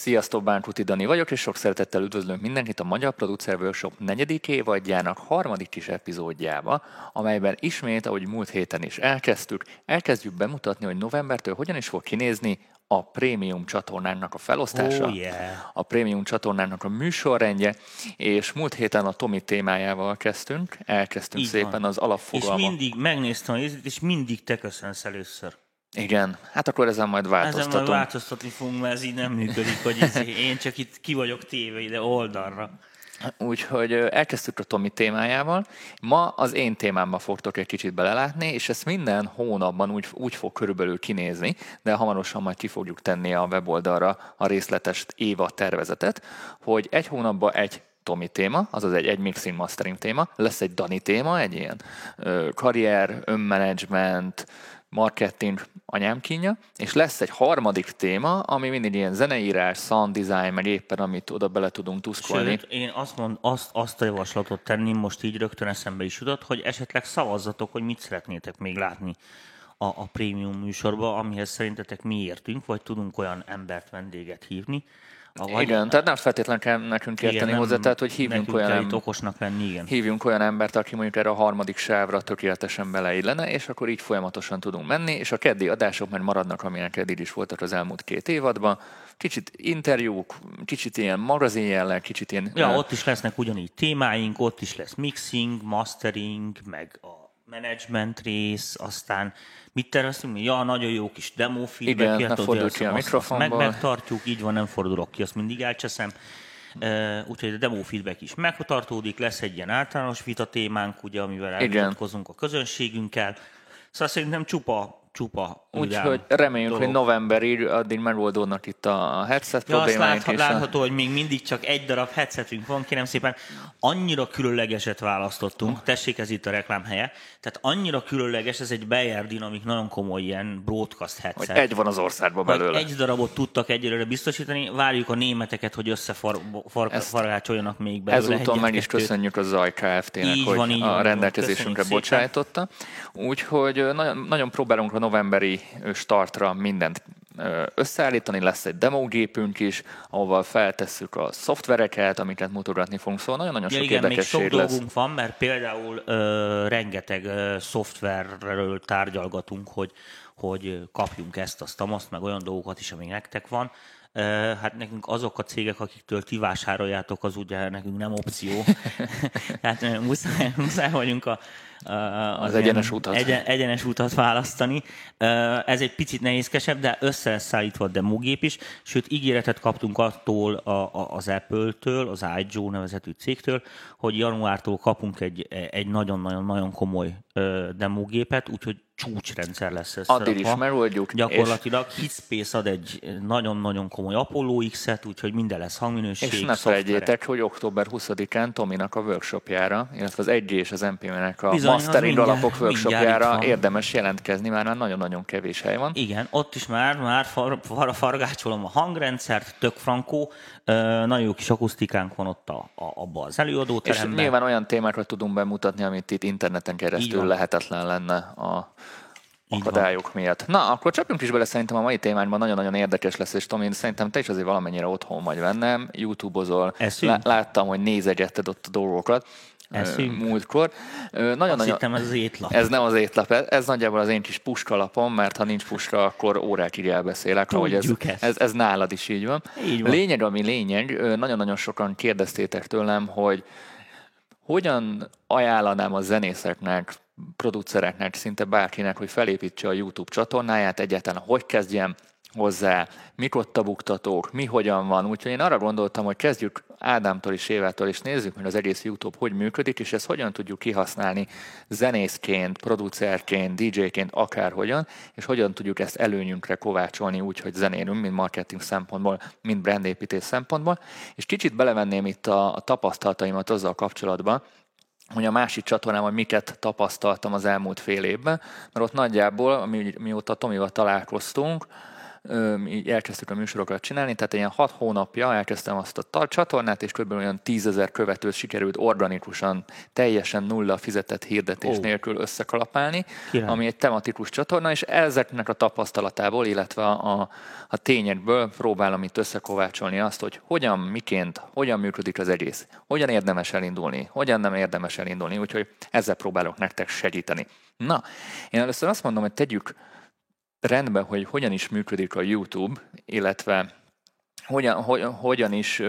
Sziasztok, Bánkuti Dani vagyok, és sok szeretettel üdvözlünk mindenkit a Magyar Producer Workshop negyedik évadjának harmadik kis epizódjába, amelyben ismét, ahogy múlt héten is elkezdtük, elkezdjük bemutatni, hogy novembertől hogyan is fog kinézni a prémium csatornának a felosztása, Oh, yeah. a prémium csatornának a műsorrendje, és múlt héten a Tomi témájával kezdtünk, elkezdtünk Így szépen van. az És alapfogalmak. mindig megnéztem és mindig te köszönsz először. Igen, hát akkor ezen majd Ezen majd változtatunk. változtatni fogunk, mert ez így nem működik, hogy én csak itt ki vagyok téve ide oldalra. Úgyhogy elkezdtük a Tomi témájával. Ma az én témámba fogtok egy kicsit belelátni, és ezt minden hónapban úgy, úgy fog körülbelül kinézni, de hamarosan majd ki fogjuk tenni a weboldalra a részletes éva tervezetet, hogy egy hónapban egy Tomi téma, azaz egy, egy mixing mastering téma, lesz egy Dani téma, egy ilyen ö, karrier, önmenedzsment, marketing anyám kínja, és lesz egy harmadik téma, ami mindig ilyen zeneírás, sound design, meg éppen amit oda bele tudunk tuszkolni. Sőt, én azt, mond, azt, azt a javaslatot tenném, most így rögtön eszembe is jutott, hogy esetleg szavazzatok, hogy mit szeretnétek még látni a, a prémium műsorba, amihez szerintetek mi értünk, vagy tudunk olyan embert, vendéget hívni. A- Igen, tehát nem feltétlenül kell nekünk érteni hozzá, tehát hogy hívjunk olyan, kell itt em- okosnak lenni, igen. hívjunk olyan embert, aki mondjuk erre a harmadik sávra tökéletesen beleillene, és akkor így folyamatosan tudunk menni, és a keddi adások meg maradnak, amilyen eddig is voltak az elmúlt két évadban. Kicsit interjúk, kicsit ilyen magazin jellel, kicsit ilyen... Ja, ott is lesznek ugyanígy témáink, ott is lesz mixing, mastering, meg a management rész, aztán mit terveztünk? Ja, nagyon jó kis demo feedback. Igen, ne fordulj ki a meg, mikrofonból. megtartjuk, így van, nem fordulok ki, azt mindig elcseszem. Uh, úgyhogy a demo feedback is megtartódik, lesz egy ilyen általános vita témánk, ugye, amivel elvitatkozunk a közönségünkkel. Szóval szerintem csupa, csupa Úgyhogy reméljük, dolog. hogy novemberig addig megoldódnak itt a headset Ja, azt látha, a- látható, hogy még mindig csak egy darab headsetünk van, kérem szépen. Annyira különlegeset választottunk, tessék, ez itt a reklám helye. Tehát annyira különleges, ez egy Bayer Dynamic, nagyon komoly ilyen broadcast hogy headset. egy van az országban Hogy belőle. egy darabot tudtak egyelőre biztosítani, várjuk a németeket, hogy összefargácsoljanak még belőle. Ezúton meg is köszönjük a Zaj Kft-nek, hogy van, a rendelkezésünkre bocsájtotta. Úgyhogy nagyon, nagyon próbálunk a novemberi startra mindent összeállítani. Lesz egy demogépünk is, ahol feltesszük a szoftvereket, amiket mutogatni fogunk. Szóval nagyon-nagyon Ja, sok igen, még sok érdekesség lesz. dolgunk van, mert például ö, rengeteg ö, szoftverről tárgyalgatunk, hogy, hogy kapjunk ezt, azt, azt, meg olyan dolgokat is, ami nektek van. Hát nekünk azok a cégek, akiktől ti vásároljátok, az ugye nekünk nem opció. Tehát muszáj, muszáj vagyunk a, a, Az ilyen egyenes utat. Egyen, egyenes utat választani. Ez egy picit nehézkesebb, de össze lesz szállítva a demogép is, sőt ígéretet kaptunk attól a, a, az Apple-től, az iJoe nevezetű cégtől, hogy januártól kapunk egy, egy nagyon-nagyon-nagyon komoly demogépet, úgyhogy csúcsrendszer lesz ez. Addig is megoldjuk, Gyakorlatilag Hitspace ad egy nagyon-nagyon komoly Apollo X-et, úgyhogy minden lesz hangminőség, És ne felejtjétek, hogy október 20-án Tominak a workshopjára, illetve az 1G és az MPM-nek a Bizony, mastering alapok workshopjára érdemes jelentkezni, már már nagyon-nagyon kevés hely van. Igen, ott is már, már far, far, fargácsolom a hangrendszert, tök frankó, nagyon jó kis akusztikánk van ott a, a, abba az És előadóteremben. nyilván olyan témákat tudunk bemutatni, amit itt interneten keresztül lehetetlen lenne a akadályok miatt. Na, akkor csapjunk is bele, szerintem a mai témányban nagyon-nagyon érdekes lesz, és Tomi, szerintem te is azért valamennyire otthon vagy bennem, YouTube-ozol, Eszünk? Lá- láttam, hogy nézegetted ott a dolgokat Eszünk? múltkor. Ö, Azt Nagyon-nagyon, hittem, ez az étlap. ez nem az étlap, ez, ez nagyjából az én kis puskalapom, mert ha nincs puska, akkor órákig elbeszélek, ahogy ez, Tudjuk ezt. ez, ez nálad is így van. Így van. Lényeg, ami lényeg, nagyon-nagyon sokan kérdeztétek tőlem, hogy hogyan ajánlanám a zenészeknek, producereknek, szinte bárkinek, hogy felépítse a YouTube csatornáját, egyáltalán hogy kezdjem hozzá, mik ott a buktatók, mi hogyan van. Úgyhogy én arra gondoltam, hogy kezdjük Ádámtól és Évától, és nézzük, hogy az egész YouTube hogy működik, és ezt hogyan tudjuk kihasználni zenészként, producerként, DJ-ként, akárhogyan, és hogyan tudjuk ezt előnyünkre kovácsolni úgy, hogy zenélünk, mind marketing szempontból, mind brandépítés szempontból. És kicsit belevenném itt a, a tapasztalataimat azzal kapcsolatban, hogy a másik csatornában miket tapasztaltam az elmúlt fél évben, mert ott nagyjából, ami, mióta Tomival találkoztunk, így elkezdtük a műsorokat csinálni, tehát ilyen hat hónapja elkezdtem azt a csatornát, és kb. olyan tízezer követőt sikerült organikusan, teljesen nulla fizetett hirdetés oh. nélkül összekalapálni, Király. ami egy tematikus csatorna, és ezeknek a tapasztalatából, illetve a, a tényekből próbálom itt összekovácsolni azt, hogy hogyan, miként, hogyan működik az egész, hogyan érdemes elindulni, hogyan nem érdemes elindulni, úgyhogy ezzel próbálok nektek segíteni. Na, én először azt mondom, hogy tegyük rendben, hogy hogyan is működik a YouTube, illetve hogyan, hogyan, hogyan is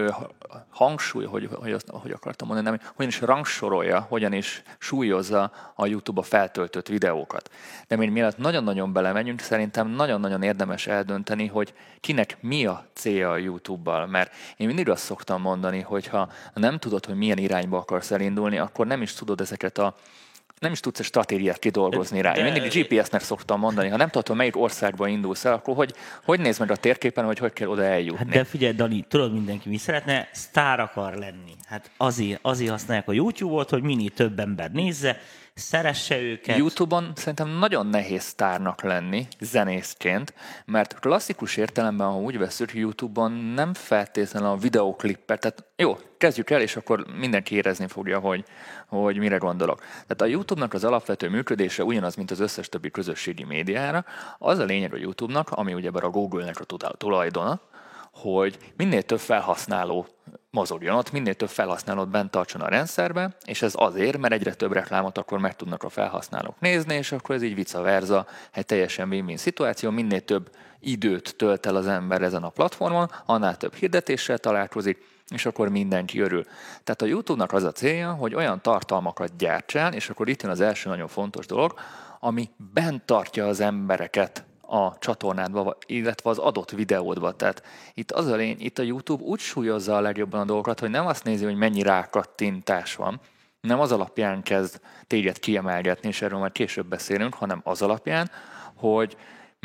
hangsúly, hogy, hogy, azt, hogy akartam mondani, nem, hogyan is rangsorolja, hogyan is súlyozza a YouTube a feltöltött videókat. De még mielőtt nagyon-nagyon belemegyünk, szerintem nagyon-nagyon érdemes eldönteni, hogy kinek mi a célja a YouTube-bal. Mert én mindig azt szoktam mondani, hogy ha nem tudod, hogy milyen irányba akarsz elindulni, akkor nem is tudod ezeket a nem is tudsz egy stratégiát kidolgozni rá. Én mindig GPS-nek szoktam mondani, ha nem tudod, melyik országba indulsz el, akkor hogy, hogy néz meg a térképen, hogy hogy kell oda eljutni. Hát de figyelj, Dani, tudod mindenki mi szeretne? Sztár akar lenni. Hát azért, azért használják a YouTube-ot, hogy minél több ember nézze, szeresse őket. YouTube-on szerintem nagyon nehéz sztárnak lenni zenészként, mert klasszikus értelemben, ha úgy veszük, YouTube-on nem feltétlenül a videoklippet, tehát jó, kezdjük el, és akkor mindenki érezni fogja, hogy, hogy mire gondolok. Tehát a YouTube-nak az alapvető működése ugyanaz, mint az összes többi közösségi médiára. Az a lényeg a YouTube-nak, ami ugyebár a Google-nek a tulajdona, hogy minél több felhasználó mozogjon ott, minél több felhasználót bent tartson a rendszerbe, és ez azért, mert egyre több reklámot akkor meg tudnak a felhasználók nézni, és akkor ez így vice versa, egy teljesen win-win szituáció, minél több időt tölt el az ember ezen a platformon, annál több hirdetéssel találkozik, és akkor mindenki örül. Tehát a YouTube-nak az a célja, hogy olyan tartalmakat gyártsál, és akkor itt jön az első nagyon fontos dolog, ami bent tartja az embereket a csatornádba, illetve az adott videódba. Tehát itt az a lény, itt a YouTube úgy súlyozza a legjobban a dolgokat, hogy nem azt nézi, hogy mennyi rákattintás van, nem az alapján kezd téged kiemelgetni, és erről majd később beszélünk, hanem az alapján, hogy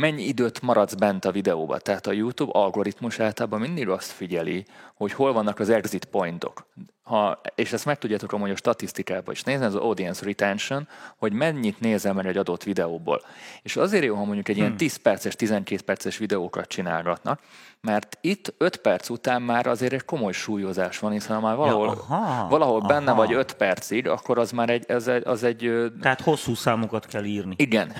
mennyi időt maradsz bent a videóba. Tehát a YouTube algoritmus általában mindig azt figyeli, hogy hol vannak az exit pointok. Ha, és ezt meg tudjátok amúgy a statisztikában is nézni, ez az audience retention, hogy mennyit nézel meg egy adott videóból. És azért jó, ha mondjuk egy hmm. ilyen 10 perces, 12 perces videókat csinálgatnak, mert itt 5 perc után már azért egy komoly súlyozás van, hiszen ha már valahol, ja, aha, valahol aha. benne vagy 5 percig, akkor az már egy, az egy, az egy... Tehát hosszú számokat kell írni. Igen,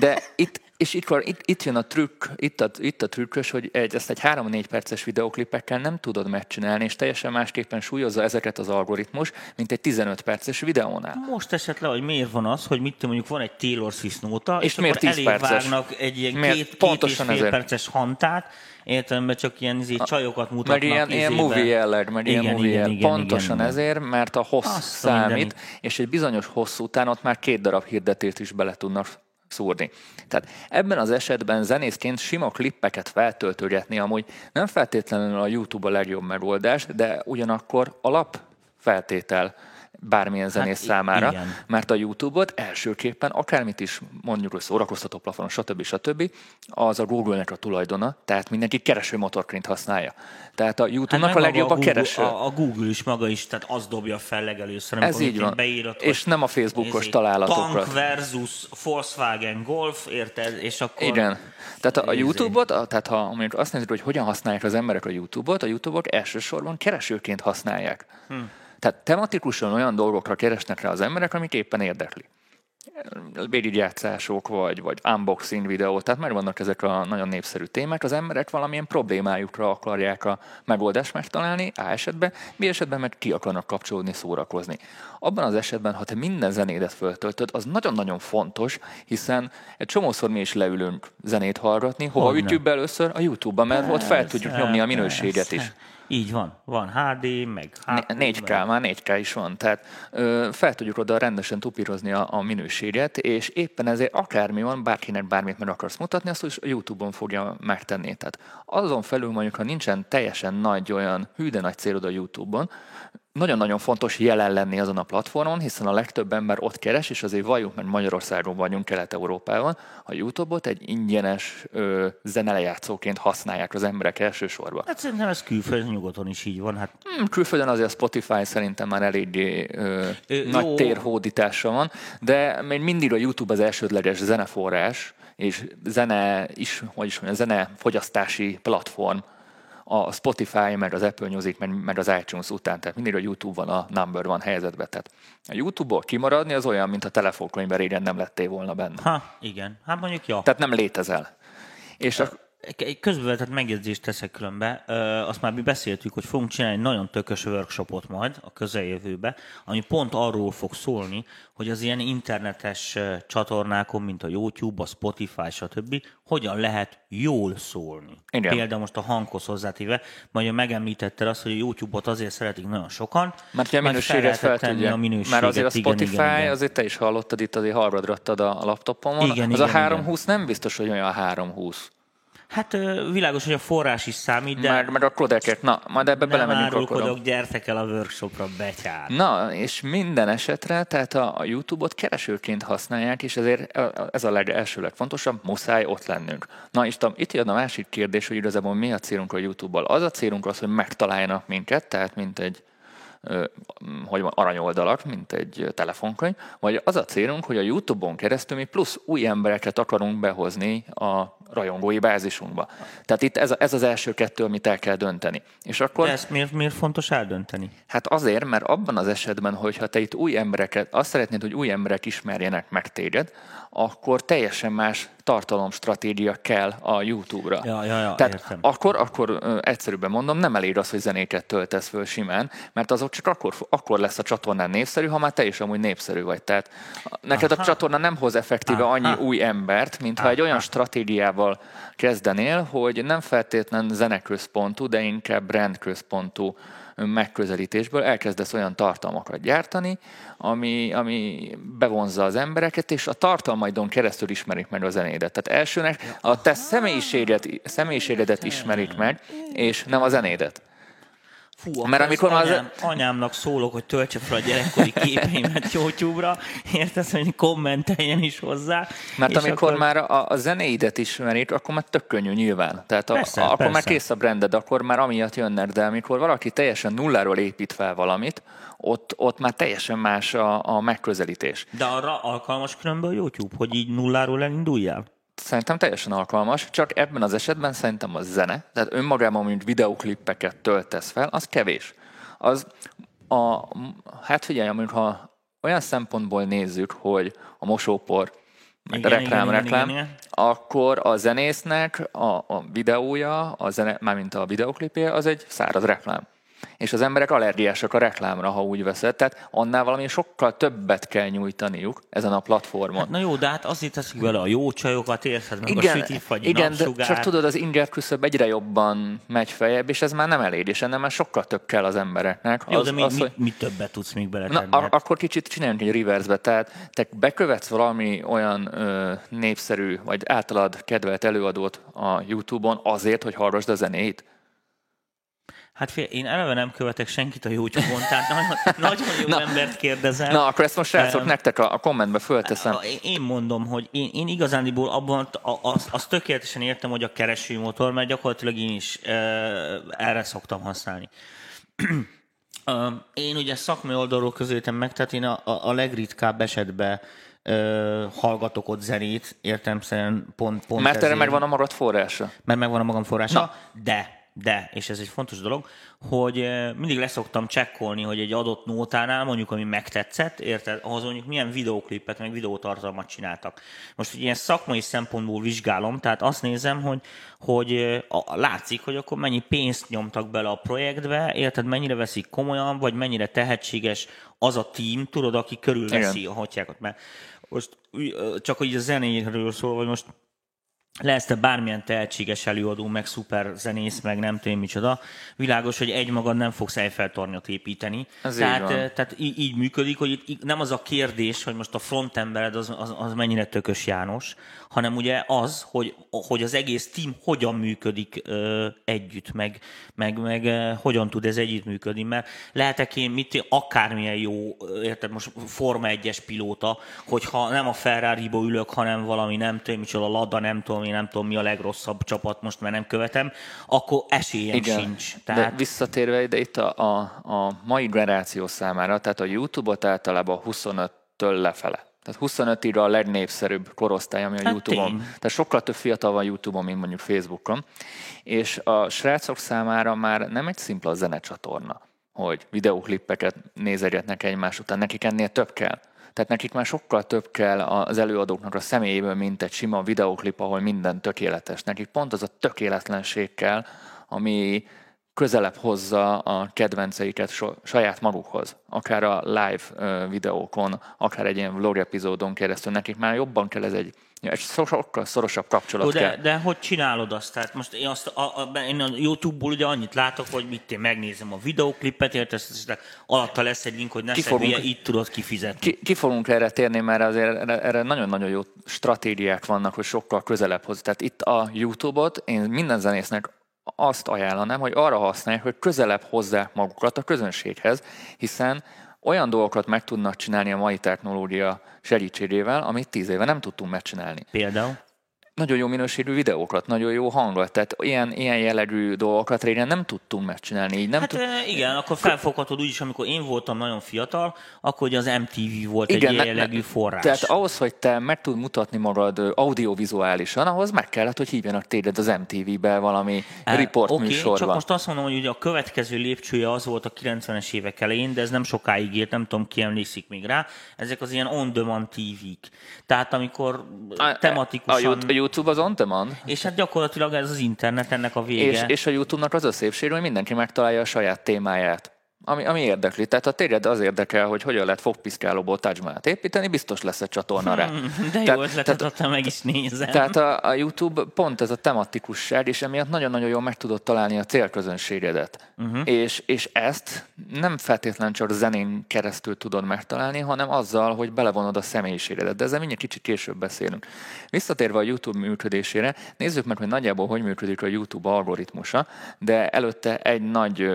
de itt, és itt, itt, itt jön a trükk, itt a, itt a trükkös, hogy egy, ezt egy 3-4 perces videoklipekkel nem tudod megcsinálni, és teljesen másképpen súlyozza ezeket az algoritmus, mint egy 15 perces videónál. Most esetleg, hogy miért van az, hogy mit mondjuk van egy Taylor Swift nóta, és, és miért akkor 10 perces? egy ilyen miért? két, Pontosan két és fél perces hantát, értelemben csak ilyen izé, csajokat mutatnak. Meg ilyen, ilyen movie jelleg, meg igen, ilyen movie igen, jelleg. Pontosan igen, ezért, mert a hossz Azt számít, minden. és egy bizonyos hosszú után ott már két darab hirdetést is bele tudnak szúrni. Tehát ebben az esetben zenészként sima klippeket feltöltögetni amúgy nem feltétlenül a YouTube a legjobb megoldás, de ugyanakkor alap feltétel bármilyen hát zenész hát, számára, igen. mert a YouTube-ot elsőképpen akármit is mondjuk, hogy szórakoztató plafonon, stb. stb. az a Google-nek a tulajdona, tehát mindenki keresőmotorként használja. Tehát a YouTube-nak hát a legjobb a, a kereső. A, a, Google is maga is, tehát az dobja fel legelőször. Ez így van. Beírod, és nem a Facebookos találatokra. Tank versus Volkswagen Golf, érted? És akkor... Igen. Tehát a, a YouTube-ot, a, tehát ha mondjuk azt nézzük, hogy hogyan használják az emberek a YouTube-ot, a YouTube-ot elsősorban keresőként használják. Hm. Tehát tematikusan olyan dolgokra keresnek rá az emberek, amik éppen érdekli. Végigjátszások, vagy, vagy unboxing videó, tehát már vannak ezek a nagyon népszerű témák, az emberek valamilyen problémájukra akarják a megoldást megtalálni, A esetben, B esetben meg ki akarnak kapcsolódni, szórakozni. Abban az esetben, ha te minden zenédet föltöltöd, az nagyon-nagyon fontos, hiszen egy csomószor mi is leülünk zenét hallgatni, hova ütjük be először? A YouTube-ba, mert ott fel tudjuk nyomni a minőséget is. Így van. Van HD, meg HD. 4K, már 4K is van. Tehát ö, fel tudjuk oda rendesen tupírozni a, a minőséget, és éppen ezért akármi van, bárkinek bármit meg akarsz mutatni, azt is a YouTube-on fogja megtenni. Tehát azon felül mondjuk, ha nincsen teljesen nagy olyan hű, de nagy célod a YouTube-on, nagyon-nagyon fontos jelen lenni azon a platformon, hiszen a legtöbb ember ott keres, és azért valljuk, mert Magyarországon vagyunk, Kelet-Európában, a YouTube-ot egy ingyenes ö, zenelejátszóként használják az emberek elsősorban. Hát szerintem ez külföldön nyugodtan is így van. Hát... Hmm, külföldön azért a Spotify szerintem már eléggé ö, ö, nagy jó. térhódítása van, de még mindig a YouTube az elsődleges zeneforrás, és zene is, hogy is mondjam, zene fogyasztási platform a Spotify, meg az Apple Music, meg, meg az iTunes után, tehát mindig a YouTube van a number van helyzetben. Tehát a YouTube-ból kimaradni az olyan, mint a telefonkönyvben régen nem lettél volna benne. Ha, igen. Hát mondjuk jó. Tehát nem létezel. És a, egy közvetett megjegyzést teszek különbe. Azt már mi beszéltük, hogy fogunk csinálni egy nagyon tökös workshopot majd a közeljövőbe, ami pont arról fog szólni, hogy az ilyen internetes csatornákon, mint a YouTube, a Spotify, stb. hogyan lehet jól szólni. Igen. Például most a hanghoz hozzátéve, majd megemlítetted azt, hogy a YouTube-ot azért szeretik nagyon sokan, mert, a minőséget fel tudja. A minőséget, Mert azért a Spotify, igen, igen, igen. azért te is hallottad itt, azért harmadra a laptopomon. Igen, az igen, a 320 igen. nem biztos, hogy olyan a 320. Hát világos, hogy a forrás is számít, de... Meg, meg a kodeket, na, majd ebbe belemegyünk akkor. gyertek el a workshopra, betyár. Na, és minden esetre, tehát a, a YouTube-ot keresőként használják, és ezért ez a legelső legfontosabb, muszáj ott lennünk. Na, és itt jön a másik kérdés, hogy igazából mi a célunk a YouTube-bal. Az a célunk az, hogy megtaláljanak minket, tehát mint egy hogy van, aranyoldalak, mint egy telefonkönyv, vagy az a célunk, hogy a YouTube-on keresztül mi plusz új embereket akarunk behozni a rajongói bázisunkba. Tehát itt ez, ez az első kettő, amit el kell dönteni. És akkor, De ezt miért, miért fontos eldönteni? Hát azért, mert abban az esetben, hogyha te itt új embereket, azt szeretnéd, hogy új emberek ismerjenek meg téged, akkor teljesen más tartalomstratégia kell a YouTube-ra. Ja, ja, ja, Tehát értem. akkor, akkor egyszerűbben mondom, nem elég az, hogy zenéket töltesz föl simán, mert azok csak akkor, akkor lesz a csatornán népszerű, ha már te is amúgy népszerű vagy. Tehát neked Aha. a csatorna nem hoz effektíve Aha. annyi új embert, mint ha egy olyan stratégiával kezdenél, hogy nem feltétlen zeneközpontú, de inkább brandközpontú megközelítésből elkezdesz olyan tartalmakat gyártani, ami, ami bevonza az embereket, és a tartalmaidon keresztül ismerik meg a zenédet. Tehát elsőnek a te személyiséget, személyiségedet ismerik meg, és nem a zenédet. Fú, Mert amikor anyám, az... anyámnak szólok, hogy töltse fel a gyerekkori képeimet YouTube-ra, érted, hogy kommenteljen is hozzá. Mert amikor akkor... már a, a zenéidet ismerik, akkor már tök könnyű nyilván. Tehát a, persze, akkor persze. már kész a branded, akkor már amiatt jönnek, de amikor valaki teljesen nulláról épít fel valamit, ott, ott már teljesen más a, a megközelítés. De arra alkalmas különben a YouTube, hogy így nulláról elinduljál? Szerintem teljesen alkalmas, csak ebben az esetben szerintem a zene, tehát önmagában, mint videoklippeket töltesz fel, az kevés. Az a, hát figyelj, amikor ha olyan szempontból nézzük, hogy a mosópor, meg igen, reklám, igen, reklám, igen, igen, akkor a zenésznek a, a videója, a zene, mármint a videoklipje, az egy száraz reklám és az emberek allergiásak a reklámra, ha úgy veszed. Tehát annál valami sokkal többet kell nyújtaniuk ezen a platformon. Hát, na jó, de hát azért teszik vele a jó csajokat, érted meg igen, a sütit, vagy Igen, de csak tudod, az inger küszöb egyre jobban megy fejebb, és ez már nem elég, és ennek már sokkal több kell az embereknek. Jó, az, de mi, az, mi, hogy... mi többet tudsz még beletenni? Na, hát? akkor kicsit csináljunk egy reverse Tehát te bekövetsz valami olyan ö, népszerű, vagy általad kedvelt előadót a YouTube-on azért, hogy hallgassd a zenét. Hát fél, én eleve nem követek senkit a YouTube-on, tehát nagyon, nagyon jó na, embert kérdezem. Na, akkor ezt most srácok, um, nektek a, a kommentbe fölteszem. Én mondom, hogy én, én igazándiból abban azt az tökéletesen értem, hogy a keresőmotor, mert gyakorlatilag én is uh, erre szoktam használni. uh, én ugye szakmai oldalról közöltem meg, tehát én a, a legritkább esetben uh, hallgatok ott zenét, értem szerint pont, pont Mert erre megvan a magad forrása. Mert megvan a magam forrása, Na. de de, és ez egy fontos dolog, hogy eh, mindig leszoktam csekkolni, hogy egy adott nótánál, mondjuk ami megtetszett, érted, ahhoz mondjuk milyen videóklipet, meg videótartalmat csináltak. Most hogy ilyen szakmai szempontból vizsgálom, tehát azt nézem, hogy, hogy eh, a, látszik, hogy akkor mennyi pénzt nyomtak bele a projektbe, érted, mennyire veszik komolyan, vagy mennyire tehetséges az a tím, tudod, aki körülveszi Igen. a hatyákat. Mert most csak hogy a zenéről szól, vagy most lesz te bármilyen tehetséges előadó, meg szuper zenész, meg nem tudom micsoda, világos, hogy egy magad nem fogsz Eiffel-tornyot építeni. Ez így tehát, van. eh, tehát így, így működik, hogy itt így nem az a kérdés, hogy most a frontembered az, az, az mennyire tökös János, hanem ugye az, hogy, hogy az egész team hogyan működik ö, együtt, meg, meg, meg ö, hogyan tud ez együtt működni, mert lehetek én mit, akármilyen jó, ö, érted, most Forma 1-es pilóta, hogyha nem a Ferrari-ba ülök, hanem valami nem tudom, micsoda Lada, nem tudom, én nem tudom mi a legrosszabb csapat most, mert nem követem, akkor esélyem Igen, sincs. de Tehát, visszatérve ide itt a, a, a mai generáció számára, tehát a YouTube-ot általában 25-től lefele. Tehát 25 ira a legnépszerűbb korosztály, ami a Hát YouTube-on. tény. Tehát sokkal több fiatal van YouTube-on, mint mondjuk Facebookon. És a srácok számára már nem egy szimpla zenecsatorna, hogy videóklippeket nézegetnek egymás után, nekik ennél több kell. Tehát nekik már sokkal több kell az előadóknak a személyéből, mint egy sima videóklip, ahol minden tökéletes. Nekik pont az a tökéletlenség kell, ami közelebb hozza a kedvenceiket saját magukhoz. Akár a live videókon, akár egy ilyen vlog epizódon keresztül. Nekik már jobban kell ez egy, egy so- sokkal szorosabb kapcsolat Ó, kell. de, de hogy csinálod azt? Tehát most én, azt, a, a, én a YouTube-ból ugye annyit látok, hogy mit én megnézem a videóklipet, érted, és alatta lesz egy link, hogy ne hülye, itt tudod kifizetni. Ki, ki fogunk erre térni, mert azért erre, erre nagyon-nagyon jó stratégiák vannak, hogy sokkal közelebb hoz. Tehát itt a YouTube-ot én minden zenésznek azt ajánlanám, hogy arra használják, hogy közelebb hozzák magukat a közönséghez, hiszen olyan dolgokat meg tudnak csinálni a mai technológia segítségével, amit tíz éve nem tudtunk megcsinálni. Például? Nagyon jó minőségű videókat, nagyon jó hangot, tehát ilyen, ilyen jellegű dolgokat régen nem tudtunk megcsinálni. Így nem Hát tud... igen, akkor felfoghatod úgy is, amikor én voltam nagyon fiatal, akkor ugye az MTV volt Igen, egy ilyen jellegű forrás. Tehát ahhoz, hogy te meg tud mutatni magad audiovizuálisan, ahhoz meg kellett, hogy hívjanak téged az MTV-be valami E, report oké, csak műsorban. most azt mondom, hogy ugye a következő lépcsője az volt a 90-es évek elején, de ez nem sokáig ért, nem tudom, ki emlékszik még rá. Ezek az ilyen on-demand TV-k. Tehát amikor A- tematikusan... A, Yout- a YouTube az on demand, És hát gyakorlatilag ez az internet ennek a vége. és, és a YouTube-nak az a szépség, hogy mindenki megtalálja a saját témáját. Ami, ami érdekli. Tehát ha téged az érdekel, hogy hogyan lehet fogpiszkálóból Taj Mahalt építeni, biztos lesz egy csatorna rá. De jó Tehát- ötletet tehát- adtam, meg is nézem. Tehát a, a YouTube pont ez a tematikusság, és emiatt nagyon-nagyon jól meg tudod találni a célközönségedet. Uh-huh. És, és ezt nem feltétlenül csak zenén keresztül tudod megtalálni, hanem azzal, hogy belevonod a személyiségedet. De ezzel mindjárt kicsit később beszélünk. Visszatérve a YouTube működésére, nézzük meg, hogy nagyjából hogy működik a YouTube algoritmusa, de előtte egy nagy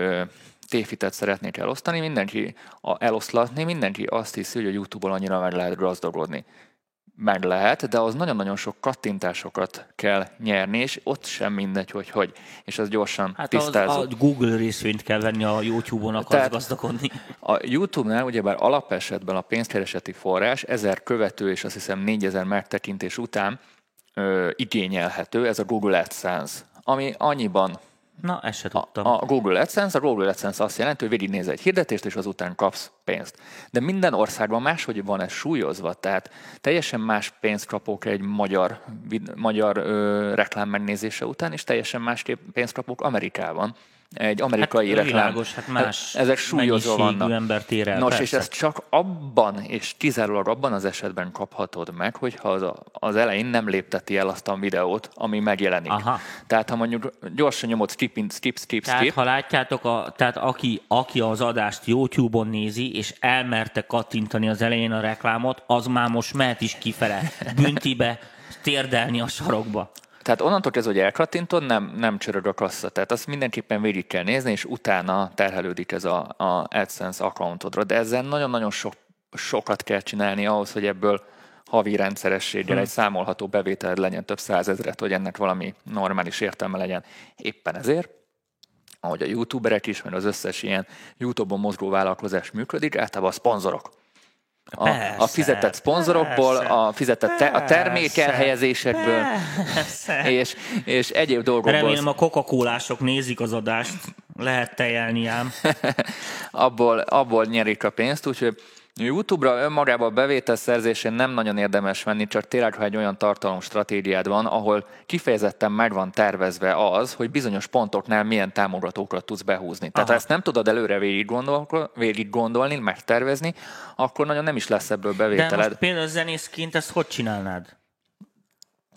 tévhitet szeretnék elosztani, mindenki a, eloszlatni, mindenki azt hiszi, hogy a YouTube-ból annyira meg lehet gazdagodni meg lehet, de az nagyon-nagyon sok kattintásokat kell nyerni, és ott sem mindegy, hogy hogy. És az gyorsan Hát az, tisztázott. a Google részvényt kell venni a YouTube-on, akarsz gazdagodni. A YouTube-nál ugyebár alapesetben a pénzkereseti forrás 1000 követő és azt hiszem 4000 megtekintés után ö, igényelhető, ez a Google AdSense, ami annyiban Na, ezt se a, tudtam. a Google AdSense, a Google AdSense azt jelenti, hogy végignézel egy hirdetést, és azután kapsz pénzt. De minden országban máshogy van ez súlyozva, tehát teljesen más pénzt kapok egy magyar, magyar ö, reklám megnézése után, és teljesen másképp pénzt kapok Amerikában. Egy amerikai hát, reklám. világos, hát más Ezek súlyozva mennyiségű vannak. embert ér el, Nos, persze. és ezt csak abban, és kizárólag abban az esetben kaphatod meg, hogyha az, az elején nem lépteti el azt a videót, ami megjelenik. Aha. Tehát ha mondjuk gyorsan nyomod skip, in- skip, skip, Tehát, skip, ha látjátok, a, tehát aki, aki az adást YouTube-on nézi, és elmerte kattintani az elején a reklámot, az már most mehet is kifele, büntibe, térdelni a sarokba. Tehát onnantól kezdve, hogy elkattintod, nem, nem csörög a kassa. Tehát azt mindenképpen végig kell nézni, és utána terhelődik ez a, a AdSense accountodra. De ezzel nagyon-nagyon sok, sokat kell csinálni ahhoz, hogy ebből havi rendszerességgel Hm. egy számolható bevételed legyen több százezret, hogy ennek valami normális értelme legyen. Éppen ezért ahogy a youtuberek is, mert az összes ilyen YouTube-on mozgó vállalkozás működik, általában a szponzorok. A, Persze, a fizetett szponzorokból, persze, a fizetett te, a termék persze, elhelyezésekből, Persze. és, és egyéb dolgokból Remélem a coca nézik az adást. Lehet tejelni ám. abból, abból nyerik a pénzt, úgyhogy YouTube-ra önmagában a bevételszerzésén nem nagyon érdemes venni, csak tényleg, ha egy olyan tartalom stratégiád van, ahol kifejezetten meg van tervezve az, hogy bizonyos pontoknál milyen támogatókat tudsz behúzni. Tehát ha Aha. ezt nem tudod előre végig, gondol, végig gondolni, megtervezni, akkor nagyon nem is lesz ebből De bevételed. most például zenészként ezt hogy csinálnád?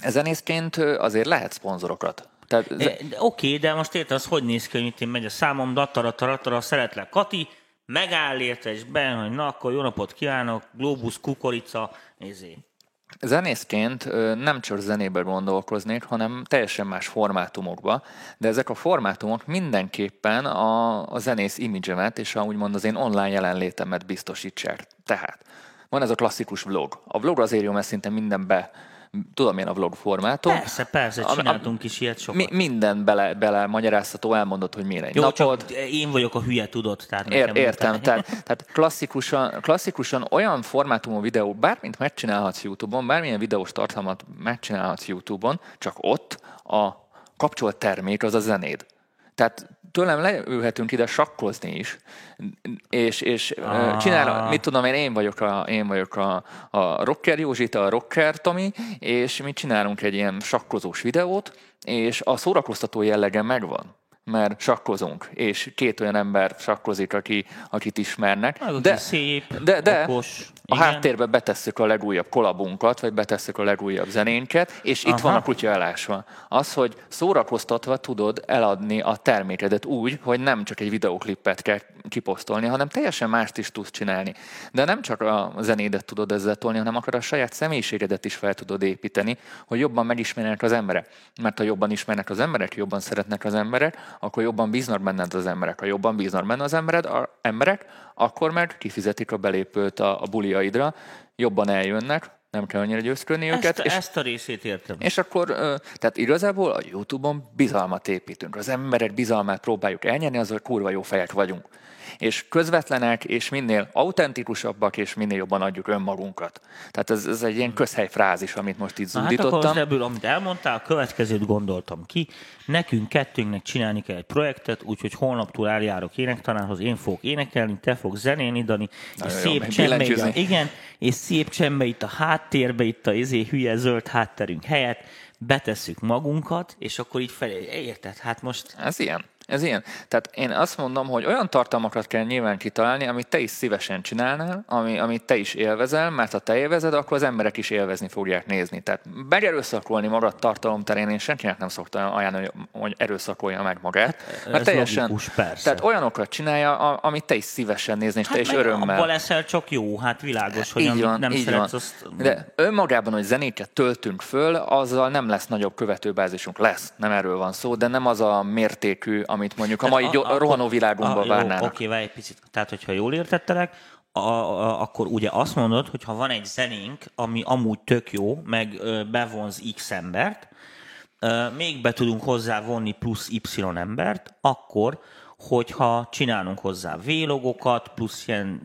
Zenészként azért lehet szponzorokat. Tehát, Oké, okay, de most érted, az hogy néz ki, hogy mit én megy a számom, datara, taratara, szeretlek Kati, megáll érte, és be, hogy na, akkor jó napot kívánok, Globus, kukorica, nézé. Zenészként nem csak zenébe gondolkoznék, hanem teljesen más formátumokba, de ezek a formátumok mindenképpen a, a zenész imidzsemet és a, úgymond az én online jelenlétemet biztosítsák. Tehát van ez a klasszikus vlog. A vlog azért jó, mert szinte mindenbe tudom én a vlog formátum. Persze, persze, csináltunk is ilyet sokat. Mi, minden bele, bele magyaráztató, elmondott, hogy miért egy Jó, napod. Csak én vagyok a hülye, tudod? Tehát Ér, értem, tehát, tehát klasszikusan, klasszikusan olyan formátumú videó, bármint megcsinálhatsz YouTube-on, bármilyen videós tartalmat megcsinálhatsz YouTube-on, csak ott a kapcsolt termék az a zenéd. Tehát tőlem leülhetünk ide sakkozni is, és, és ah. csinál, mit tudom én, én vagyok a, én vagyok a, a Rocker Józsita, a Rocker Tomi, és mi csinálunk egy ilyen sakkozós videót, és a szórakoztató jellege megvan mert sakkozunk, és két olyan ember sakkozik, aki, akit ismernek. de, szép, de, de okos, a igen. háttérbe betesszük a legújabb kolabunkat, vagy betesszük a legújabb zenénket, és Aha. itt van a kutya elásva. Az, hogy szórakoztatva tudod eladni a termékedet úgy, hogy nem csak egy videoklipet kell kiposztolni, hanem teljesen mást is tudsz csinálni. De nem csak a zenédet tudod ezzel tolni, hanem akár a saját személyiségedet is fel tudod építeni, hogy jobban megismernek az emberek. Mert ha jobban ismernek az emberek, jobban szeretnek az emberek, akkor jobban bíznak benned az emberek. Ha jobban bíznak benne az embered, a emberek, akkor meg kifizetik a belépőt a, a buliaidra, jobban eljönnek, nem kell annyira győzködni ezt, őket. És, ezt a részét értem. És akkor, tehát igazából a Youtube-on bizalmat építünk. Az emberek bizalmát próbáljuk elnyerni, az, hogy kurva jó fejek vagyunk és közvetlenek, és minél autentikusabbak, és minél jobban adjuk önmagunkat. Tehát ez, ez egy ilyen közhely frázis, amit most itt zúdítottam. Hát akkor ebből, amit elmondtál, a következőt gondoltam ki. Nekünk kettőnknek csinálni kell egy projektet, úgyhogy holnaptól eljárok énektanárhoz, én fogok énekelni, te fogsz zenén Dani, és szép csembe, itt, igen, és szép csembe itt a háttérbe, itt a izé, hülye zöld hátterünk helyett, betesszük magunkat, és akkor így felé, érted? Hát most... Ez ilyen. Ez ilyen. Tehát én azt mondom, hogy olyan tartalmakat kell nyilván kitalálni, amit te is szívesen csinálnál, ami, amit te is élvezel, mert ha te élvezed, akkor az emberek is élvezni fogják nézni. Tehát megerőszakolni magad tartalom terén én senkinek nem szoktam ajánlani, hogy erőszakolja meg magát. Mert teljesen, logikus, persze. Tehát olyanokat csinálja, amit te is szívesen nézni, és hát te is örömmel. Abba leszel csak jó, hát világos, hogy így van, nem így szeretsz, van. azt... De önmagában, hogy zenéket töltünk föl, azzal nem lesz nagyobb követőbázisunk. Lesz, nem erről van szó, de nem az a mértékű, amit mondjuk a mai a, a, rohanó világunkban várnának. Oké, várj egy picit. Tehát, hogyha jól értettelek, a, a, akkor ugye azt mondod, hogy ha van egy zenénk, ami amúgy tök jó, meg ö, bevonz X embert, ö, még be tudunk hozzá vonni plusz Y embert, akkor, hogyha csinálunk hozzá vélogokat, plusz ilyen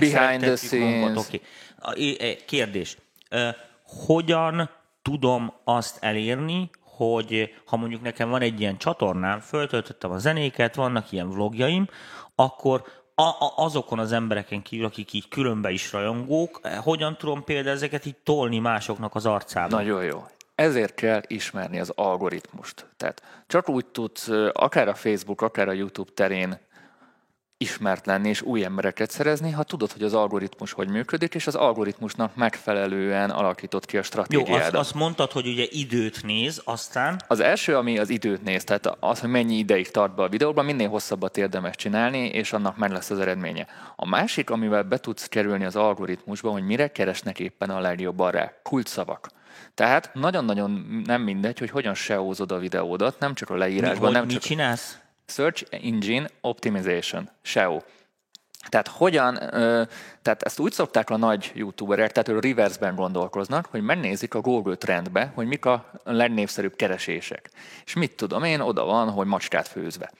scenes. Oké. Okay. Kérdés. Hogyan tudom azt elérni, hogy ha mondjuk nekem van egy ilyen csatornám, föltöltöttem a zenéket, vannak ilyen vlogjaim, akkor a, a, azokon az embereken kívül, akik így különbe is rajongók, hogyan tudom például ezeket így tolni másoknak az arcába? Nagyon jó. Ezért kell ismerni az algoritmust. Tehát csak úgy tudsz akár a Facebook, akár a YouTube terén ismert lenni és új embereket szerezni, ha tudod, hogy az algoritmus hogy működik, és az algoritmusnak megfelelően alakított ki a stratégiádat. Jó, azt, azt mondtad, hogy ugye időt néz, aztán... Az első, ami az időt néz, tehát az, hogy mennyi ideig tart be a videóban, minél hosszabbat érdemes csinálni, és annak meg lesz az eredménye. A másik, amivel be tudsz kerülni az algoritmusba, hogy mire keresnek éppen a legjobban rá, kulcsszavak. Tehát nagyon-nagyon nem mindegy, hogy hogyan seózod a videódat, nem csak a leírásban. Mi, nem csak... csinálsz? Search Engine Optimization, SEO. Tehát hogyan, tehát ezt úgy szokták a nagy youtuberek, tehát ők reverse-ben gondolkoznak, hogy megnézik a Google trendbe, hogy mik a legnépszerűbb keresések. És mit tudom én, oda van, hogy macskát főzve.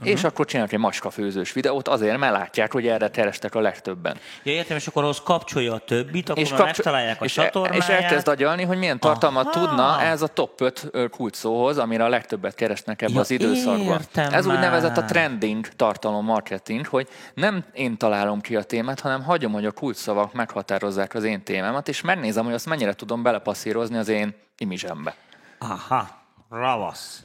Uh-huh. És akkor csinálnak egy macskafőzős videót azért, mert látják, hogy erre kerestek a legtöbben. Ja, értem, és akkor ahhoz kapcsolja a többit, akkor és kapcsol- megtalálják a és, e- csatornáját. És elkezd agyalni, hogy milyen tartalmat Aha. tudna ez a top 5 kulcsszóhoz, amire a legtöbbet keresnek ebben ja, az időszakban. Ez már. úgynevezett a trending tartalom marketing, hogy nem én találom ki a témát, hanem hagyom, hogy a kulcsszavak meghatározzák az én témámat, és megnézem, hogy azt mennyire tudom belepasszírozni az én imizsembe. Aha, ravasz.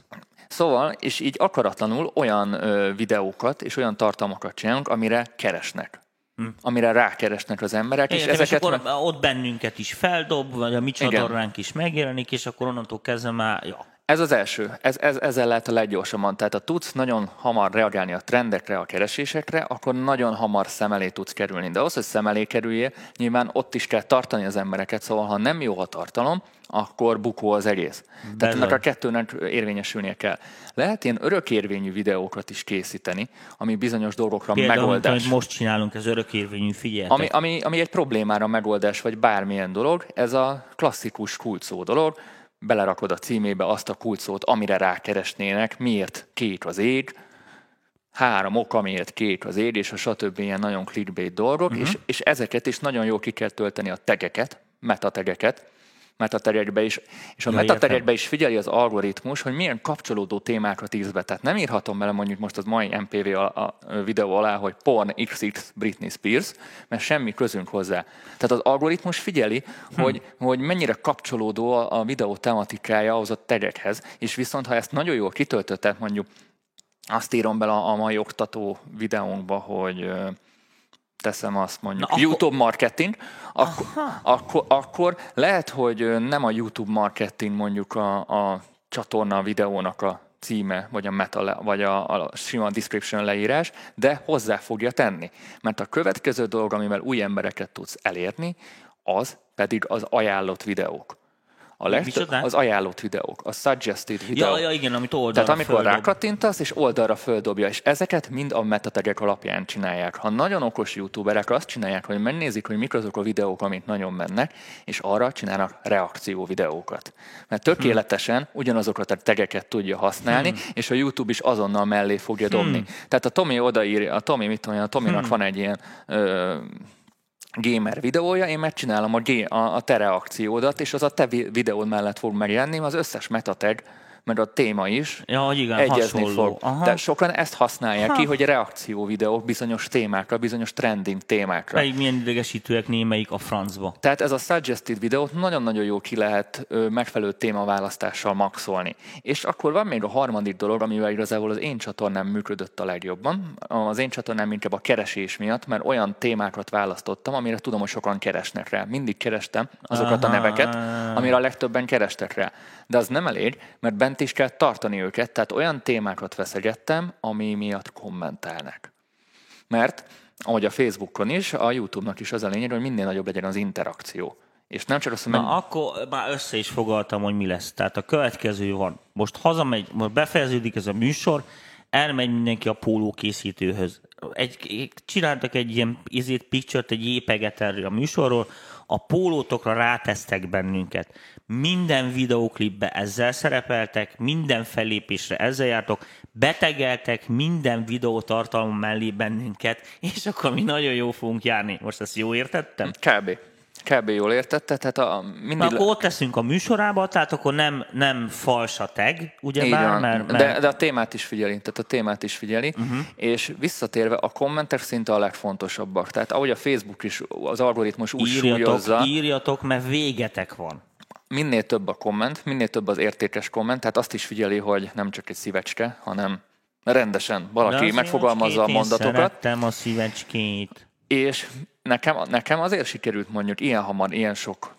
Szóval, és így akaratlanul olyan ö, videókat és olyan tartalmakat csinálunk, amire keresnek. hm. amire rákeresnek az emberek. Igen, és, ezeket és akkor meg... ott bennünket is feldob, vagy a mi csatornánk is megjelenik, és akkor onnantól kezdve már, ja. Ez az első, ez, ez, ezzel lehet a leggyorsabban. Tehát ha tudsz nagyon hamar reagálni a trendekre, a keresésekre, akkor nagyon hamar szem elé tudsz kerülni. De ahhoz, hogy szem elé kerülje, nyilván ott is kell tartani az embereket, szóval ha nem jó a tartalom, akkor bukó az egész. Bezony. Tehát ennek a kettőnek érvényesülnie kell. Lehet ilyen örökérvényű videókat is készíteni, ami bizonyos dolgokra Például, megoldás. Amit most csinálunk, ez örökérvényű figyeltek. Ami, ami, ami egy problémára megoldás, vagy bármilyen dolog, ez a klasszikus kulcó dolog, belerakod a címébe azt a kulcsszót, amire rákeresnének, miért kék az ég, három ok, amiért kék az ég, és a stb. ilyen nagyon clickbait dolgok, uh-huh. és, és ezeket is nagyon jól ki kell tölteni a tegeket, metategeket, metategekbe is, és a ja, metategekbe is figyeli az algoritmus, hogy milyen kapcsolódó témákat írsz be. Tehát nem írhatom bele mondjuk most az mai MPV a, a videó alá, hogy porn XX Britney Spears, mert semmi közünk hozzá. Tehát az algoritmus figyeli, hm. hogy, hogy mennyire kapcsolódó a, a videó tematikája ahhoz a tegekhez, és viszont ha ezt nagyon jól kitöltötted, mondjuk azt írom bele a mai oktató videónkba, hogy teszem azt mondjuk, Na, YouTube akkor... marketing, akkor, akkor, akkor lehet, hogy nem a YouTube marketing mondjuk a, a csatorna a videónak a címe, vagy a meta, vagy a, a sima description leírás, de hozzá fogja tenni. Mert a következő dolog, amivel új embereket tudsz elérni, az pedig az ajánlott videók. A legtöbb, az ajánlott videók, a suggested videók. Ja, ja igen, amit oldalra Tehát amikor földob. rákattintasz, és oldalra földobja, és ezeket mind a metategek alapján csinálják. Ha nagyon okos youtuberek azt csinálják, hogy megnézik, hogy mik azok a videók, amik nagyon mennek, és arra csinálnak reakció videókat. Mert tökéletesen ugyanazokat a tegeket tudja használni, hmm. és a YouTube is azonnal mellé fogja dobni. Hmm. Tehát a Tomi odaírja, a Tomi, mit tudom, a Tominak hmm. van egy ilyen ö, gamer videója, én megcsinálom a, a, a te reakciódat, és az a te videód mellett fog megjelenni, az összes metatag meg a téma is ja, igen, egyezni hasonló. fog. Aha. De sokan ezt használják ha. ki, hogy reakció videók bizonyos témákra, bizonyos trending témákra. Melyik milyen idegesítőek némelyik a francba. Tehát ez a suggested videót nagyon-nagyon jó ki lehet ö, megfelelő témaválasztással maxolni. És akkor van még a harmadik dolog, amivel igazából az én csatornám működött a legjobban. Az én csatornám inkább a keresés miatt, mert olyan témákat választottam, amire tudom, hogy sokan keresnek rá. Mindig kerestem azokat Aha. a neveket, amire a legtöbben kerestek rá. De az nem elég, mert bent is kell tartani őket, tehát olyan témákat veszegettem, ami miatt kommentelnek. Mert, ahogy a Facebookon is, a YouTube-nak is az a lényeg, hogy minél nagyobb legyen az interakció. És nem csak azt mondom, Na, akkor már össze is fogaltam, hogy mi lesz. Tehát a következő van. Most hazamegy, most befejeződik ez a műsor, elmegy mindenki a póló készítőhöz. Egy, csináltak egy ilyen izét, picture egy jépeget erről a műsorról, a pólótokra rátesztek bennünket. Minden videóklipbe ezzel szerepeltek, minden fellépésre ezzel jártok, betegeltek minden videó tartalom mellé bennünket, és akkor mi nagyon jó fogunk járni. Most ezt jó értettem? Kb. Kb. jól értette, tehát a mindig... Na, akkor ott teszünk a műsorába, tehát akkor nem, nem fals a tag, ugye bár, mert, mert... De, de, a témát is figyeli, tehát a témát is figyeli, uh-huh. és visszatérve a kommentek szinte a legfontosabbak. Tehát ahogy a Facebook is, az algoritmus úgy írjatok, súlyozza... Írjatok, mert végetek van. Minél több a komment, minél több az értékes komment, tehát azt is figyeli, hogy nem csak egy szívecske, hanem rendesen valaki megfogalmazza a mondatokat. Én a szívecskét. És nekem, nekem azért sikerült mondjuk ilyen hamar, ilyen sok